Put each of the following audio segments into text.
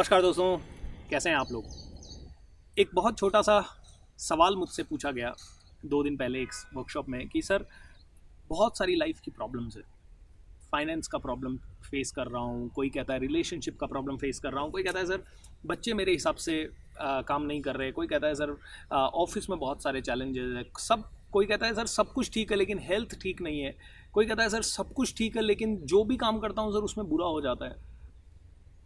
नमस्कार दोस्तों कैसे हैं आप लोग? एक बहुत छोटा सा सवाल मुझसे पूछा गया दो दिन पहले एक वर्कशॉप में कि सर बहुत सारी लाइफ की प्रॉब्लम्स है। फाइनेंस का प्रॉब्लम फेस कर रहा हूँ कोई कहता है रिलेशनशिप का प्रॉब्लम फेस कर रहा हूँ कोई कहता है सर बच्चे मेरे हिसाब से आ, काम नहीं कर रहे कोई कहता है सर ऑफ़िस में बहुत सारे चैलेंजेस है। सब कोई कहता है सर सब कुछ ठीक है लेकिन हेल्थ ठीक नहीं है। कोई कहता है सर सब कुछ ठीक है लेकिन जो भी काम करता हूँ सर उसमें बुरा हो जाता है।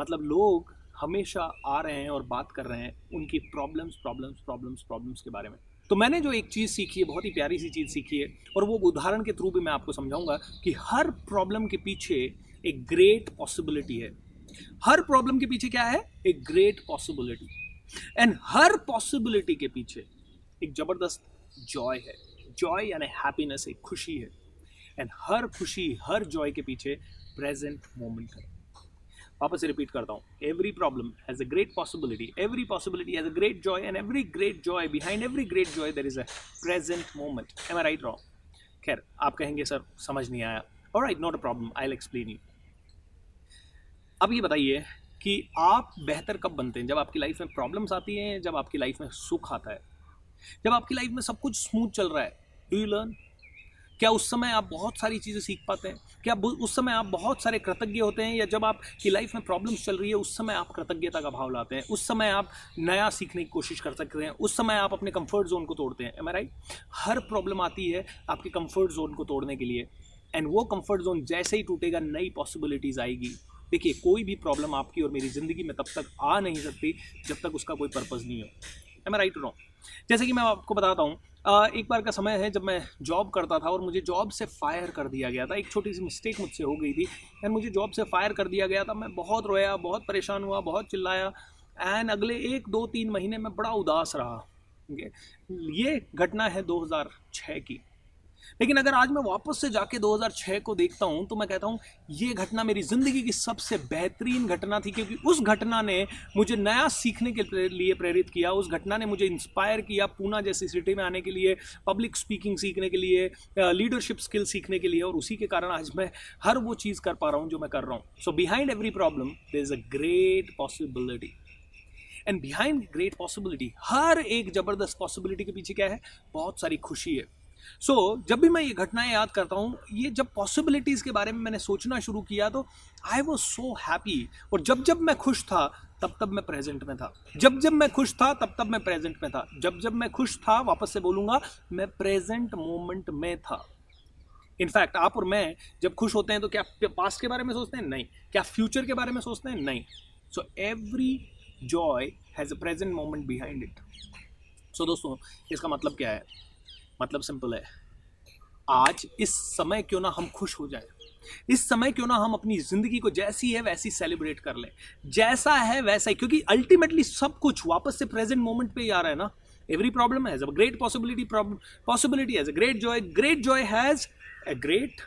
मतलब लोग हमेशा आ रहे हैं और बात कर रहे हैं उनकी प्रॉब्लम्स प्रॉब्लम्स प्रॉब्लम्स प्रॉब्लम्स के बारे में। तो मैंने जो एक चीज़ सीखी है, बहुत ही प्यारी सी चीज़ सीखी है, और वो उदाहरण के थ्रू भी मैं आपको समझाऊँगा कि हर प्रॉब्लम के पीछे एक ग्रेट पॉसिबिलिटी है। हर प्रॉब्लम के पीछे क्या है? एक ग्रेट पॉसिबिलिटी एंड हर पॉसिबिलिटी के पीछे एक ज़बरदस्त जॉय है। जॉय यानी हैप्पीनेस एक खुशी है। एंड हर खुशी, हर जॉय के पीछे प्रेजेंट मोमेंट है। वापस से रिपीट करता हूँ। Every problem has a great possibility every possibility has a great joy and every great joy behind every great joy there is a present moment am I right wrong खैर, आप कहेंगे, sir, समझ नहीं आया. और right not a problem I'll explain you अब ये बताइए कि आप बेहतर कब बनते हैं? जब आपकी लाइफ में प्रॉब्लम्स आती हैं, जब आपकी लाइफ में सुख आता है। जब आपकी लाइफ में सब कुछ स्मूथ चल रहा है डू यू लर्न क्या उस समय आप बहुत सारी चीज़ें सीख पाते हैं? क्या उस समय आप बहुत सारे कृतज्ञ होते हैं? या जब आपकी लाइफ में प्रॉब्लम्स चल रही है, उस समय आप कृतज्ञता का भाव लाते हैं? उस समय आप नया सीखने की कोशिश कर सकते हैं? उस समय आप अपने कंफर्ट जोन को तोड़ते हैं? एम राइट हर प्रॉब्लम आती है आपके कंफर्ट जोन को तोड़ने के लिए। एंड वो कंफर्ट जोन जैसे ही टूटेगा, नई पॉसिबिलिटीज़ आएगी। देखिए, कोई भी प्रॉब्लम आपकी और मेरी ज़िंदगी में तब तक आ नहीं सकती जब तक उसका कोई पर्पज़ नहीं हो। एम राइट रॉन्ग जैसे कि मैं आपको बताता हूँ एक बार का समय है जब मैं जॉब करता था और मुझे जॉब से फायर कर दिया गया था। एक छोटी सी मिस्टेक मुझसे हो गई थी। एंड मुझे जॉब से फायर कर दिया गया था। मैं बहुत रोया, बहुत परेशान हुआ, बहुत चिल्लाया। एंड अगले एक, दो, तीन महीने में बड़ा उदास रहा। ये घटना है 2006 की। लेकिन अगर आज मैं वापस से जाके 2006 को देखता हूँ तो मैं कहता हूँ, ये घटना मेरी ज़िंदगी की सबसे बेहतरीन घटना थी, क्योंकि उस घटना ने मुझे नया सीखने के लिए प्रेरित किया, उस घटना ने मुझे इंस्पायर किया पूना जैसी सिटी में आने के लिए पब्लिक स्पीकिंग सीखने के लिए लीडरशिप स्किल सीखने के लिए, और उसी के कारण आज मैं हर वो चीज़ कर पा रहा हूँ जो मैं कर रहा हूँ। So behind every problem there is a great possibility and behind great possibility हर एक ज़बरदस्त पॉसिबिलिटी के पीछे क्या है? बहुत सारी खुशी है। सो so, जब भी मैं ये घटनाएँ याद करता हूँ ये जब पॉसिबिलिटीज़ के बारे में मैंने सोचना शुरू किया तो आई वॉज़ सो हैप्पी और जब जब मैं खुश था तब तब मैं प्रेजेंट में था. जब जब मैं खुश था तब तब मैं प्रेजेंट में था. जब जब मैं खुश था वापस से बोलूँगा मैं प्रेजेंट मोमेंट में था. इनफैक्ट आप और मैं जब खुश होते हैं तो क्या पास्ट के बारे में सोचते हैं? नहीं. क्या फ्यूचर के बारे में सोचते हैं? नहीं. So every joy has a present moment behind it so दोस्तों इसका मतलब क्या है? मतलब सिंपल है। आज इस समय क्यों ना हम खुश हो जाए? इस समय क्यों ना हम अपनी ज़िंदगी को जैसी है, वैसी सेलिब्रेट कर लें। जैसा है, वैसा ही, क्योंकि अल्टीमेटली सब कुछ वापस से प्रेजेंट मोमेंट पे ही आ रहा है ना। Every problem has a great possibility possibility has a great joy great joy has a great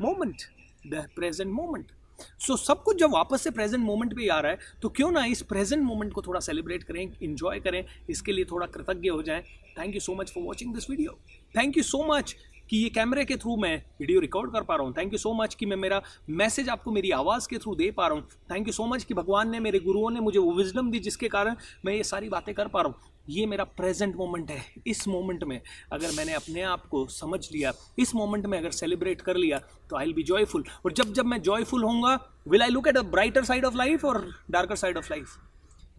moment the present moment so so, सब कुछ जब वापस से प्रेजेंट मोमेंट पे आ रहा है तो क्यों ना इस प्रेजेंट मोमेंट को थोड़ा सेलिब्रेट करें इंजॉय करें इसके लिए थोड़ा कृतज्ञ हो जाएँ। Thank you so much for watching this video thank you so much कि ये कैमरे के थ्रू मैं वीडियो रिकॉर्ड कर पा रहा हूँ। थैंक यू सो मच कि मैं मेरा मैसेज आपको मेरी आवाज़ के थ्रू दे पा रहा हूँ। थैंक यू सो मच कि भगवान ने, मेरे गुरुओं ने मुझे वो विजडम दी जिसके कारण मैं ये सारी बातें कर पा रहा हूँ। ये मेरा प्रेजेंट मोमेंट है, इस मोमेंट में। अगर मैंने अपने आप को समझ लिया, इस मोमेंट में अगर सेलिब्रेट कर लिया तो आई विल बी जॉयफुल और जब जब मैं जॉयफुल होऊँगा will I look at a brighter side of life और डार्कर साइड ऑफ़ लाइफ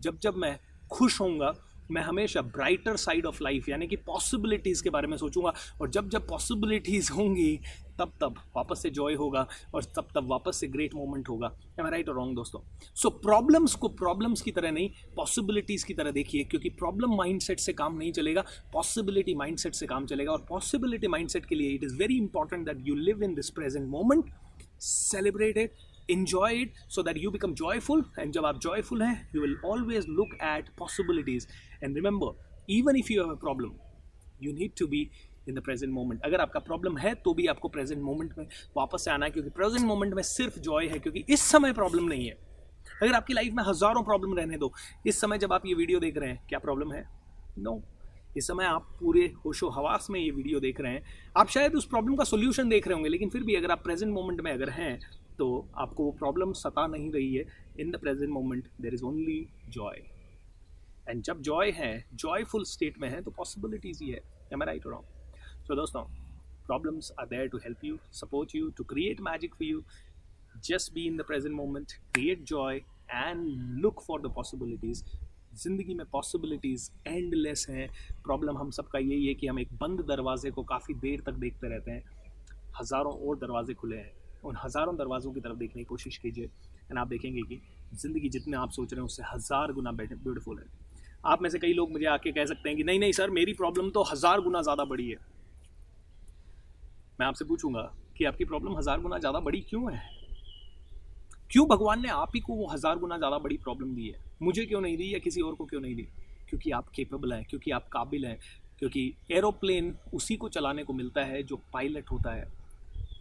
जब जब मैं खुश होऊँगा मैं हमेशा ब्राइटर साइड ऑफ़ लाइफ यानी कि पॉसिबिलिटीज़ के बारे में सोचूँगा। और जब जब पॉसिबिलिटीज़ होंगी तब तब वापस से जॉय होगा और तब तब वापस से ग्रेट मोमेंट होगा। एम राइट और रॉन्ग दोस्तों? सो so, प्रॉब्लम्स को प्रॉब्लम्स की तरह नहीं पॉसिबिलिटीज़ की तरह देखिए क्योंकि प्रॉब्लम माइंडसेट से काम नहीं चलेगा पॉसिबिलिटी माइंडसेट से काम चलेगा। और पॉसिबिलिटी माइंडसेट के लिए it is very important that you live in this present moment celebrate it enjoy it so that you become joyful. And जब आप joyful हैं, you will always look at possibilities. And remember, even if you have a problem, you need to be in the present moment अगर आपका problem है तो भी आपको present moment में वापस से आना है, क्योंकि प्रेजेंट मोमेंट में सिर्फ़ जॉय है, क्योंकि इस समय प्रॉब्लम नहीं है। अगर आपकी लाइफ में हज़ारों प्रॉब्लम रहने दो, इस समय जब आप ये वीडियो देख रहे हैं, क्या प्रॉब्लम है? No no. इस समय आप पूरे होशो हवास में ये वीडियो देख रहे हैं। आप शायद उस प्रॉब्लम का सोल्यूशन देख रहे होंगे, लेकिन फिर भी अगर आप प्रेजेंट मोमेंट में अगर हैं तो आपको वो प्रॉब्लम सता नहीं रही है. In the present moment there is only joy and जब जॉय है जॉयफुल स्टेट में है तो पॉसिबिलिटीज ही है. Am I right wrong so दोस्तों problems are there to help you support you to create magic for you just be in the present moment create joy and look for the possibilities. ज़िंदगी में possibilities endless हैं. Problem हम सबका यही है कि हम एक बंद दरवाजे को काफ़ी देर तक देखते रहते हैं. हज़ारों और दरवाजे खुले हैं. उन हज़ारों दरवाज़ों की तरफ़ देखने की कोशिश कीजिए। एंड आप देखेंगे कि ज़िंदगी जितने आप सोच रहे हैं, उससे हज़ार गुना ब्यूटीफुल है। आप में से कई लोग मुझे आके कह सकते हैं कि नहीं नहीं सर, मेरी प्रॉब्लम तो हज़ार गुना ज़्यादा बड़ी है। मैं आपसे पूछूँगा कि आपकी प्रॉब्लम हज़ार गुना ज़्यादा बड़ी क्यों है? क्यों भगवान ने आप ही को वो हज़ार गुना ज़्यादा बड़ी प्रॉब्लम दी है? मुझे क्यों नहीं दी या किसी और को क्यों नहीं दी? क्योंकि आप केपेबल हैं, क्योंकि आप काबिल हैं, क्योंकि एरोप्लेन उसी को चलाने को मिलता है जो पायलट होता है।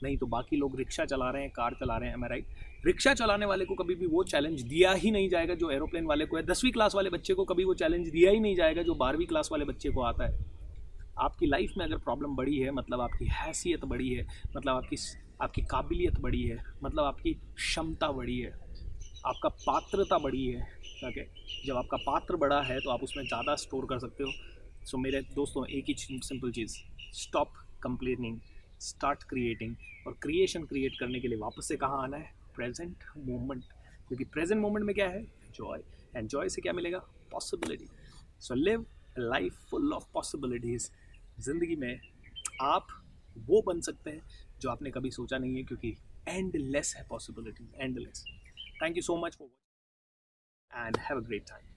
नहीं तो बाकी लोग रिक्शा चला रहे हैं, कार चला रहे हैं एम राइट रिक्शा चलाने वाले को कभी भी वो चैलेंज दिया ही नहीं जाएगा जो एरोप्लेन वाले को है दसवीं क्लास वाले बच्चे को कभी वो चैलेंज दिया ही नहीं जाएगा जो बारहवीं क्लास वाले बच्चे को आता है। आपकी लाइफ में अगर प्रॉब्लम बड़ी है मतलब आपकी हैसियत बड़ी है मतलब आपकी आपकी काबिलियत बड़ी है मतलब आपकी क्षमता बड़ी है, आपका पात्रता बड़ी है है जब आपका पात्र बड़ा है तो आप उसमें ज़्यादा स्टोर कर सकते हो। सो मेरे दोस्तों, एक ही सिंपल चीज़ स्टॉप कंप्लेनिंग स्टार्ट क्रिएटिंग और क्रिएशन क्रिएट करने के लिए वापस से कहाँ आना है? प्रेजेंट मोमेंट क्योंकि प्रेजेंट मोमेंट में क्या है? जॉय एंड जॉय से क्या मिलेगा? Possibility so live life full of possibilities ज़िंदगी में आप वो बन सकते हैं जो आपने कभी सोचा नहीं है क्योंकि एंडलेस है possibilities endless thank you so much for and have a great time